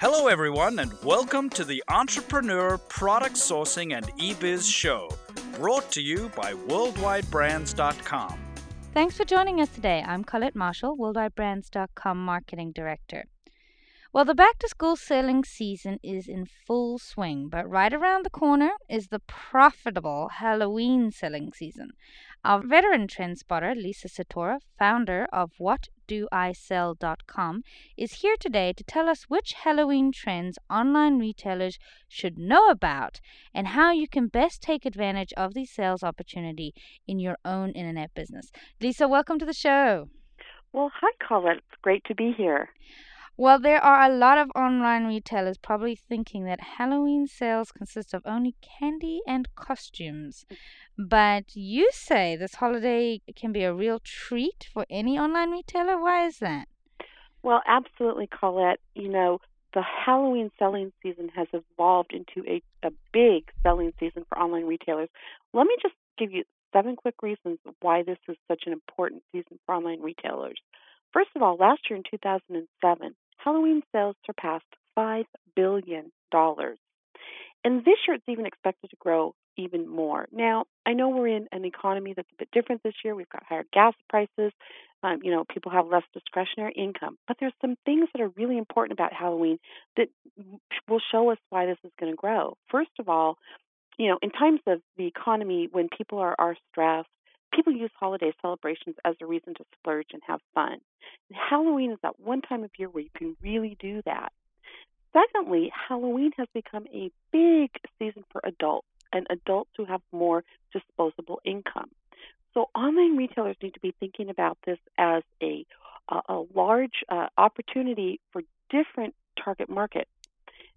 Hello, everyone, and welcome to the Entrepreneur Product Sourcing and eBiz Show, brought to you by WorldwideBrands.com. Thanks for joining us today. I'm Colette Marshall, WorldwideBrands.com Marketing Director. Well, the back to school selling season is in full swing, but right around the corner is the profitable Halloween selling season. Our veteran trend spotter, Lisa Suttora, founder of WhatDoISell.com, is here today to tell us which Halloween trends online retailers should know about and how you can best take advantage of the sales opportunity in your own internet business. Lisa, welcome to the show. Well, hi, Colette. It's great to be here. Well, there are a lot of online retailers probably thinking that Halloween sales consist of only candy and costumes. But you say this holiday can be a real treat for any online retailer. Why is that? Well, absolutely, Colette. You know, the Halloween selling season has evolved into a, a big selling season for online retailers. Let me just give you seven quick reasons why this is such an important season for online retailers. First of all, last year in 2007, Halloween sales surpassed $5 billion. And this year it's even expected to grow even more. Now, I know we're in an economy that's a bit different this year. We've got higher gas prices. Um, you know, people have less discretionary income. But there's some things that are really important about Halloween that will show us why this is going to grow. First of all, you know, in times of the economy when people are, are stressed, people use holiday celebrations as a reason to splurge and have fun. And Halloween is that one time of year where you can really do that. Secondly, Halloween has become a big season for adults and adults who have more disposable income. So online retailers need to be thinking about this as a a, a large uh, opportunity for different target market.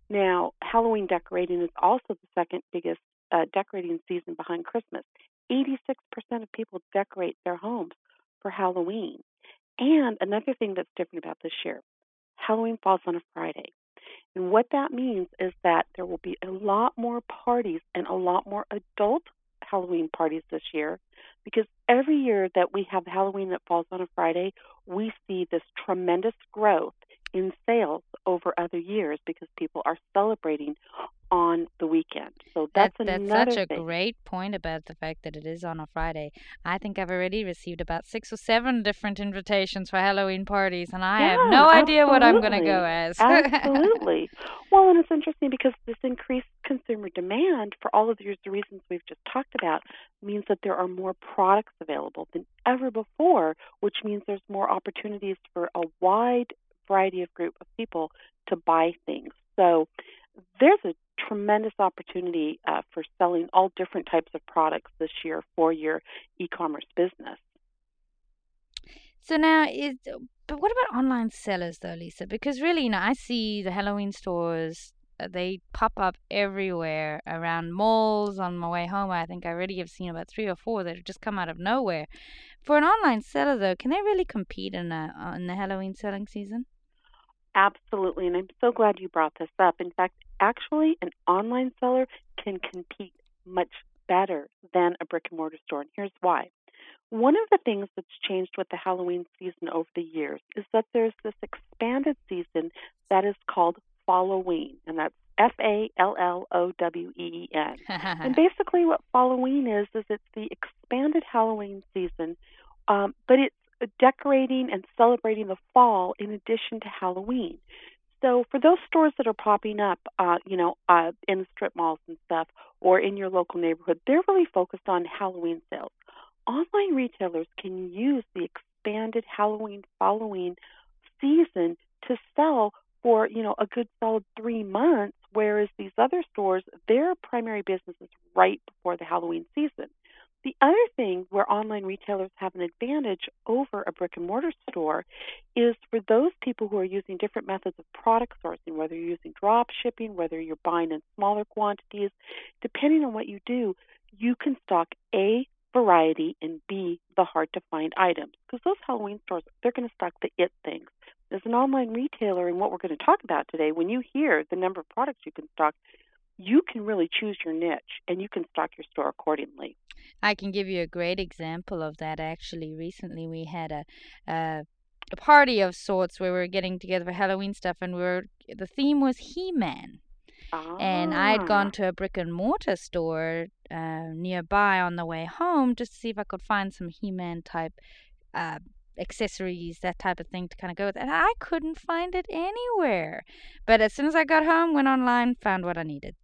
Now, Halloween decorating is also the second biggest uh, decorating season behind Christmas. 86% of people decorate their homes for Halloween. And another thing that's different about this year Halloween falls on a Friday. And what that means is that there will be a lot more parties and a lot more adult Halloween parties this year because every year that we have Halloween that falls on a Friday, we see this tremendous growth in sales over other years because people are celebrating on the weekend. So that's, that, that's such a thing. great point about the fact that it is on a Friday. I think I've already received about six or seven different invitations for Halloween parties, and I yeah, have no idea what I'm going to go as. absolutely. Well, and it's interesting because this increased consumer demand for all of these reasons we've just talked about means that there are more products available than ever before, which means there's more opportunities for a wide variety of group of people to buy things. So there's a tremendous opportunity uh, for selling all different types of products this year for your e-commerce business. So now is but what about online sellers though, Lisa? Because really, you know, I see the Halloween stores uh, they pop up everywhere around malls on my way home. I think I already have seen about three or four that have just come out of nowhere. For an online seller though, can they really compete in a, uh, in the Halloween selling season? Absolutely, and I'm so glad you brought this up. In fact, actually, an online seller can compete much better than a brick and mortar store, and here's why. One of the things that's changed with the Halloween season over the years is that there's this expanded season that is called Falloween, and that's F A L L O W E E N. And basically, what Falloween is is it's the expanded Halloween season, um, but it's decorating and celebrating the fall in addition to Halloween. So for those stores that are popping up, uh, you know, uh, in strip malls and stuff, or in your local neighborhood, they're really focused on Halloween sales. Online retailers can use the expanded Halloween Falloween season to sell for you know a good solid three months, whereas these other stores, their primary business is right before the Halloween season. The other thing where online retailers have an advantage over a brick and mortar store is for those people who are using different methods of product sourcing, whether you're using drop shipping, whether you're buying in smaller quantities, depending on what you do, you can stock A variety and B the hard to find items. Because those Halloween stores, they're going to stock the it things. As an online retailer, and what we're going to talk about today, when you hear the number of products you can stock, you can really choose your niche and you can stock your store accordingly. I can give you a great example of that. Actually, recently we had a, a a party of sorts where we were getting together for Halloween stuff, and we were the theme was He Man. Ah. And I had gone to a brick and mortar store uh, nearby on the way home just to see if I could find some He Man type uh, accessories, that type of thing to kind of go with. And I couldn't find it anywhere. But as soon as I got home, went online, found what I needed.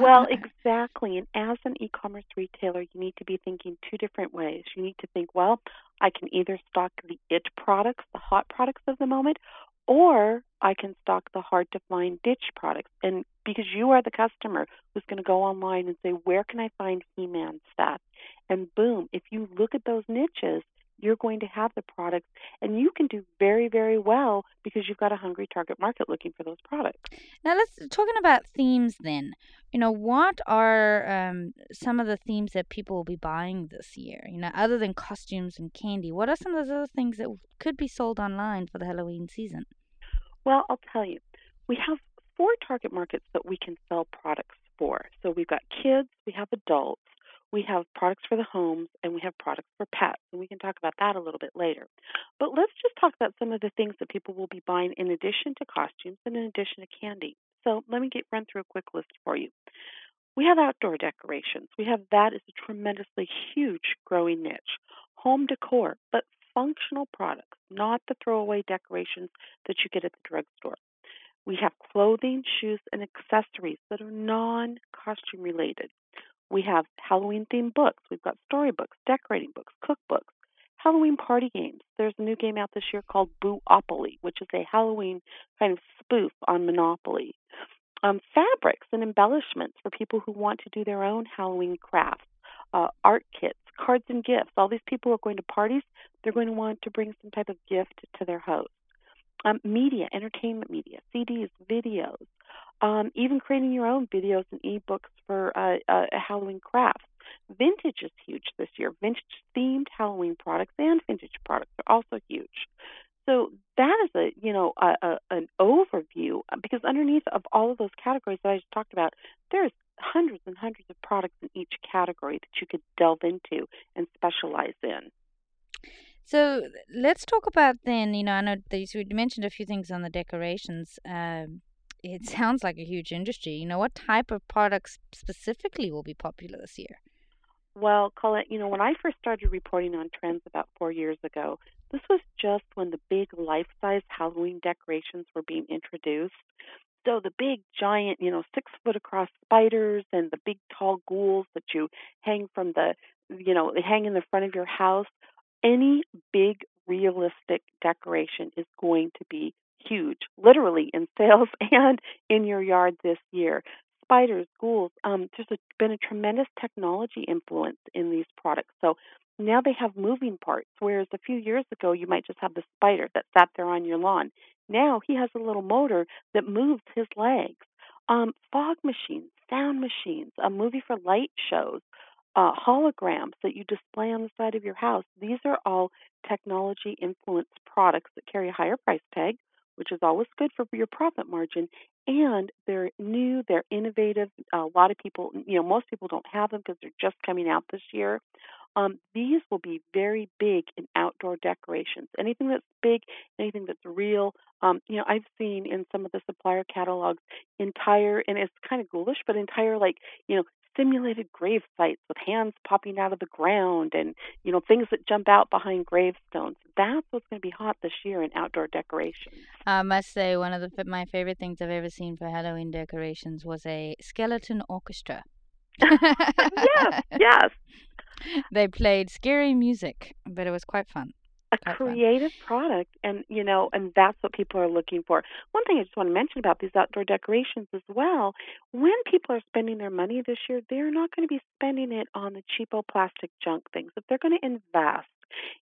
Well, exactly. And as an e commerce retailer, you need to be thinking two different ways. You need to think, well, I can either stock the it products, the hot products of the moment, or I can stock the hard to find ditch products. And because you are the customer who's going to go online and say, where can I find He Man stuff? And boom, if you look at those niches, you're going to have the products and you can do very very well because you've got a hungry target market looking for those products. Now let's talking about themes then you know what are um, some of the themes that people will be buying this year? You know other than costumes and candy what are some of those other things that could be sold online for the halloween season? Well i'll tell you we have four target markets that we can sell products for. So we've got kids we have adults we have products for the homes and we have products for pets, and we can talk about that a little bit later. But let's just talk about some of the things that people will be buying in addition to costumes and in addition to candy. So let me get run through a quick list for you. We have outdoor decorations. We have that is a tremendously huge growing niche. Home decor, but functional products, not the throwaway decorations that you get at the drugstore. We have clothing, shoes, and accessories that are non costume related. We have Halloween themed books. We've got storybooks, decorating books, cookbooks, Halloween party games. There's a new game out this year called Boo-opoly, which is a Halloween kind of spoof on Monopoly. Um, fabrics and embellishments for people who want to do their own Halloween crafts, uh, art kits, cards and gifts. All these people are going to parties, they're going to want to bring some type of gift to their host. Um, media, entertainment media, CDs, videos, um, even creating your own videos and ebooks for uh, uh, Halloween crafts. Vintage is huge this year. Vintage themed Halloween products and vintage products are also huge. So that is a you know a, a, an overview uh, because underneath of all of those categories that I just talked about, there's hundreds and hundreds of products in each category that you could delve into and specialize in. So let's talk about then. You know, I know these, you mentioned a few things on the decorations. Um, it sounds like a huge industry. You know, what type of products specifically will be popular this year? Well, Colette, you know, when I first started reporting on trends about four years ago, this was just when the big life size Halloween decorations were being introduced. So the big giant, you know, six foot across spiders and the big tall ghouls that you hang from the, you know, hang in the front of your house. Any big realistic decoration is going to be huge, literally in sales and in your yard this year. Spiders, ghouls, um, there's a, been a tremendous technology influence in these products. So now they have moving parts, whereas a few years ago you might just have the spider that sat there on your lawn. Now he has a little motor that moves his legs. Um, fog machines, sound machines, a movie for light shows, uh, holograms that you display on the side of your house. These are all technology influenced products that carry a higher price tag, which is always good for your profit margin. And they're new, they're innovative. A lot of people, you know, most people don't have them because they're just coming out this year. Um, these will be very big in outdoor decorations. Anything that's big, anything that's real. Um, you know, I've seen in some of the supplier catalogs entire, and it's kind of ghoulish, but entire like you know simulated grave sites with hands popping out of the ground and you know things that jump out behind gravestones. That's what's going to be hot this year in outdoor decorations. I must say, one of the my favorite things I've ever seen for Halloween decorations was a skeleton orchestra. yes, yes. They played scary music, but it was quite fun a creative product and you know and that's what people are looking for. One thing i just want to mention about these outdoor decorations as well when people are spending their money this year they're not going to be spending it on the cheapo plastic junk things. If they're going to invest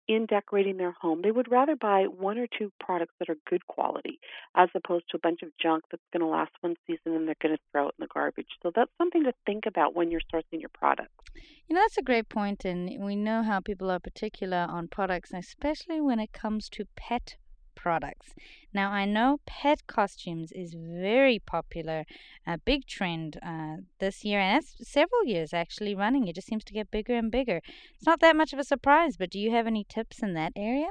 in decorating their home. They would rather buy one or two products that are good quality as opposed to a bunch of junk that's going to last one season and they're going to throw it in the garbage. So that's something to think about when you're sourcing your products. You know, that's a great point, and we know how people are particular on products, especially when it comes to pet products. Now, I know pet costumes is very popular, a big trend uh, this year, and it's several years actually running. It just seems to get bigger and bigger. It's not that much of a surprise, but do you have any tips in that area?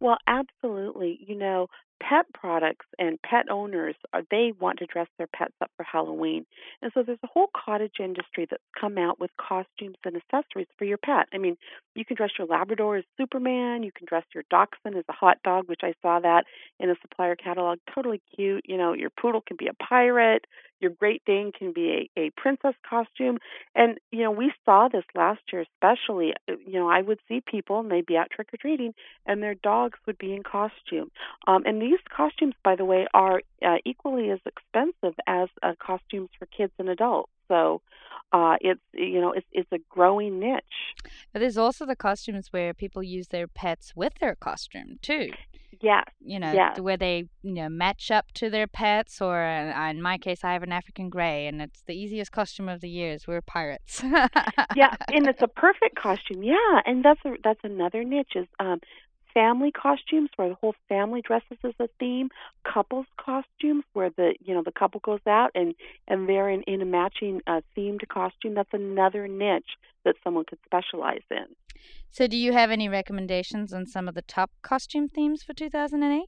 Well, absolutely. You know, pet products and pet owners are they want to dress their pets up for Halloween. And so there's a whole cottage industry that's come out with costumes and accessories for your pet. I mean, you can dress your Labrador as Superman, you can dress your Dachshund as a hot dog, which I saw that in a supplier catalog. Totally cute. You know, your poodle can be a pirate, your Great Dane can be a, a princess costume. And, you know, we saw this last year especially. You know, I would see people and they'd be out trick or treating and their dogs would be in costume. Um, and these costumes, by the way, are uh, equally as expensive as uh, costumes for kids and adults. So uh, it's you know it's it's a growing niche. But there's also the costumes where people use their pets with their costume too. Yes. You know, yes. where they you know match up to their pets, or uh, in my case, I have an African gray, and it's the easiest costume of the year. Is we're pirates. yeah, and it's a perfect costume. Yeah, and that's a, that's another niche is um, family costumes where the whole family dresses as a theme, couples costumes where the you know the couple goes out and and they're in in a matching uh, themed costume. That's another niche that someone could specialize in. So, do you have any recommendations on some of the top costume themes for 2008?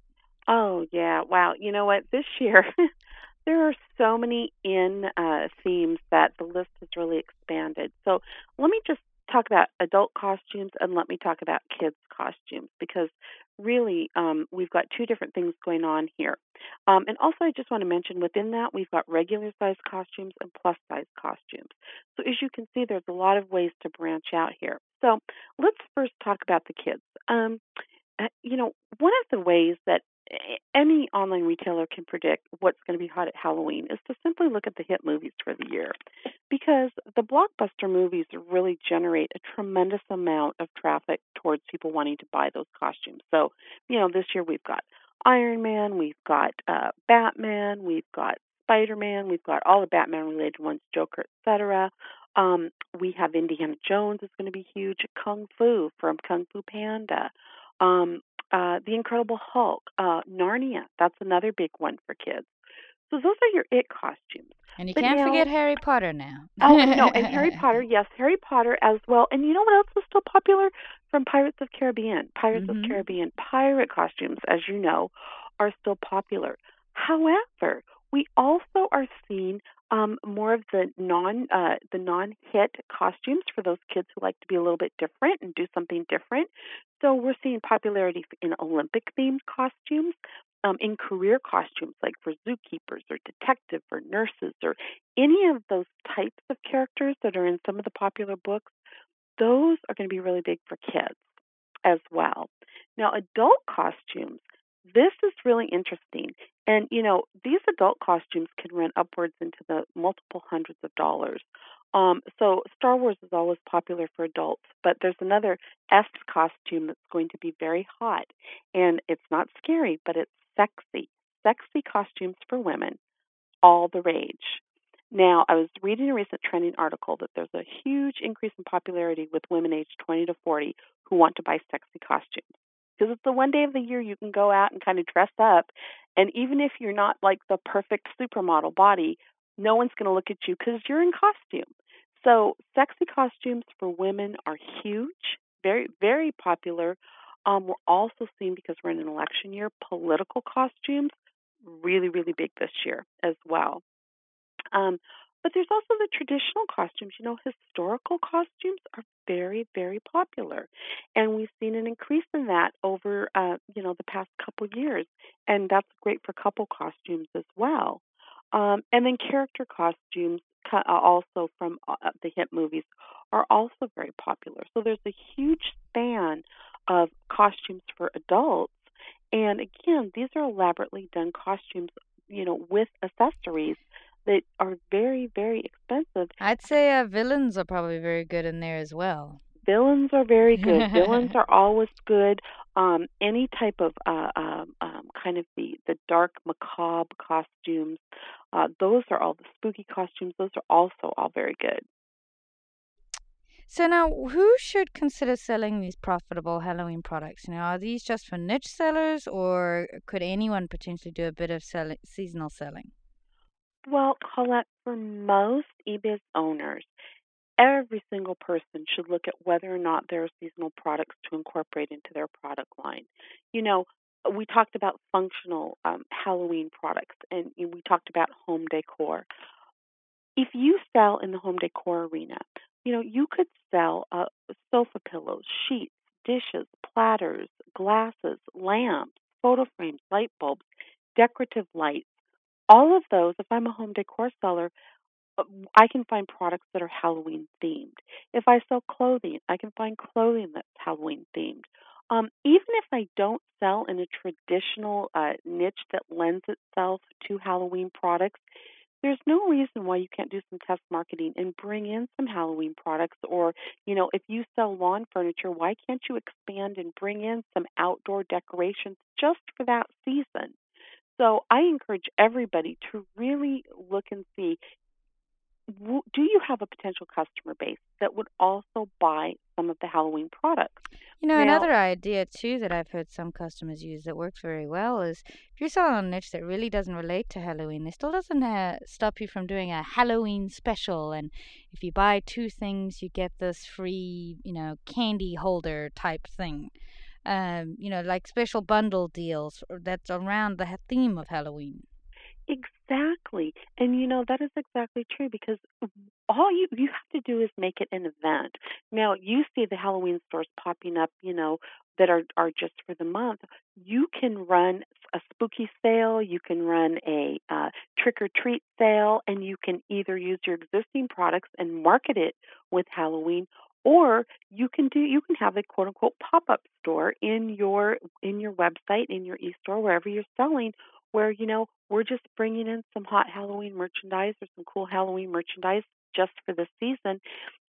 Oh yeah, wow. You know what? This year. there are so many in uh, themes that the list has really expanded. So let me just talk about adult costumes and let me talk about kids costumes because really um, we've got two different things going on here. Um, and also, I just want to mention within that we've got regular size costumes and plus size costumes. So as you can see, there's a lot of ways to branch out here. So let's first talk about the kids. Um, uh, you know, one of the ways that any online retailer can predict what's going to be hot at Halloween is to simply look at the hit movies for the year because the blockbuster movies really generate a tremendous amount of traffic towards people wanting to buy those costumes. So, you know, this year we've got Iron Man, we've got uh, Batman, we've got Spider Man, we've got all the Batman related ones, Joker, etc. Um, we have Indiana Jones is going to be huge. Kung Fu from Kung Fu Panda. Um, uh, the Incredible Hulk, uh, Narnia. That's another big one for kids. So those are your it costumes. And you But can't now- forget Harry Potter now. Oh no, and Harry Potter, yes, Harry Potter as well. And you know what else is still popular from Pirates of Caribbean? Pirates Mhm. of Caribbean pirate costumes, as you know, are still popular. However, we also are seeing um, more of the non uh, the non hit costumes for those kids who like to be a little bit different and do something different. So we're seeing popularity in Olympic themed costumes, um, in career costumes like for zookeepers or detectives or nurses or any of those types of characters that are in some of the popular books. Those are going to be really big for kids as well. Now, adult costumes. This is really interesting. And, you know, these adult costumes can run upwards into the multiple hundreds of dollars. Um, so, Star Wars is always popular for adults, but there's another S costume that's going to be very hot. And it's not scary, but it's sexy. Sexy costumes for women, all the rage. Now, I was reading a recent trending article that there's a huge increase in popularity with women aged 20 to 40 who want to buy sexy costumes because it's the one day of the year you can go out and kind of dress up. And even if you're not like the perfect supermodel body, no one's going to look at you because you're in costume. So, sexy costumes for women are huge, very, very popular. Um, we're also seeing, because we're in an election year, political costumes really, really big this year as well. Um, but there's also the traditional costumes. You know, historical costumes are very, very popular, and we've seen an increase in that over, uh, you know, the past couple years, and that's great for couple costumes as well. Um, and then character costumes, uh, also from uh, the hit movies, are also very popular. So there's a huge span of costumes for adults, and again, these are elaborately done costumes, you know, with accessories that are very, very expensive. I'd say uh, villains are probably very good in there as well. Villains are very good. Villains are always good. Um, any type of uh, um, um, kind of the the dark macabre costumes, uh, those are all the spooky costumes. Those are also all very good. So now, who should consider selling these profitable Halloween products? You know, are these just for niche sellers, or could anyone potentially do a bit of sell- seasonal selling? Well, Colette, for most eBiz owners, every single person should look at whether or not there are seasonal products to incorporate into their product line. You know, we talked about functional um, Halloween products and we talked about home decor. If you sell in the home decor arena, you know, you could sell uh, sofa pillows, sheets, dishes, platters, glasses, lamps, photo frames, light bulbs, decorative lights. All of those, if I'm a home decor seller, uh, I can find products that are Halloween themed. If I sell clothing, I can find clothing that's Halloween themed. Um, even if I don't sell in a traditional uh, niche that lends itself to Halloween products, there's no reason why you can't do some test marketing and bring in some Halloween products. Or, you know, if you sell lawn furniture, why can't you expand and bring in some outdoor decorations just for that season? So I encourage everybody to really look and see do you have a potential customer base that would also buy some of the Halloween products? You know, now, another idea too that I've heard some customers use that works very well is if you're selling a niche that really doesn't relate to Halloween, it still doesn't uh, stop you from doing a Halloween special. And if you buy two things, you get this free, you know, candy holder type thing. Um, you know, like special bundle deals that's around the theme of Halloween. Exactly. And you know, that is exactly true because all you you have to do is make it an event. Now, you see the Halloween stores popping up, you know, that are are just for the month. You can run a spooky sale, you can run a uh, trick or treat sale, and you can either use your existing products and market it with Halloween, or you can do you can have a quote unquote pop up store in your in your website in your e-store wherever you're selling where you know we're just bringing in some hot Halloween merchandise or some cool Halloween merchandise just for the season.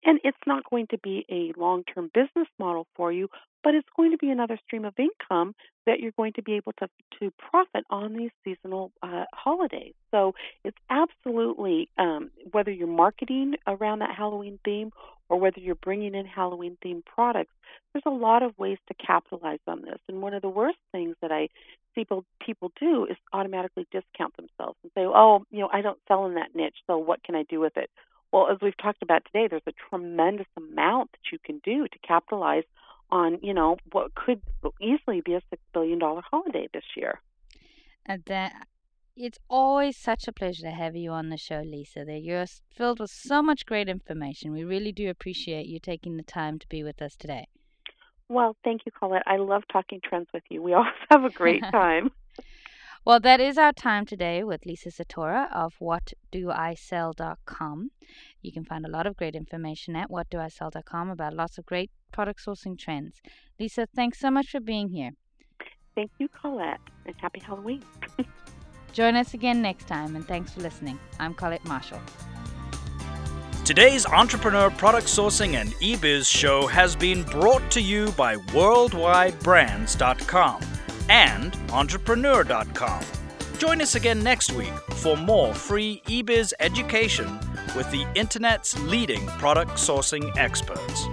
And it's not going to be a long term business model for you, but it's going to be another stream of income that you're going to be able to, to profit on these seasonal uh, holidays. So it's absolutely, um, whether you're marketing around that Halloween theme or whether you're bringing in Halloween themed products, there's a lot of ways to capitalize on this. And one of the worst things that I see people, people do is automatically discount themselves and say, oh, you know, I don't sell in that niche, so what can I do with it? Well, as we've talked about today, there's a tremendous amount that you can do to capitalize on, you know, what could easily be a six billion dollar holiday this year. And that it's always such a pleasure to have you on the show, Lisa. That you're filled with so much great information. We really do appreciate you taking the time to be with us today. Well, thank you, Colette. I love talking trends with you. We always have a great time. Well, that is our time today with Lisa Suttora of whatdoisell.com. You can find a lot of great information at whatdoisell.com about lots of great product sourcing trends. Lisa, thanks so much for being here. Thank you, Colette, and happy Halloween. Join us again next time, and thanks for listening. I'm Colette Marshall. Today's Entrepreneur Product Sourcing and eBiz show has been brought to you by WorldwideBrands.com and Entrepreneur.com. Join us again next week for more free eBiz education with the Internet's leading product sourcing experts.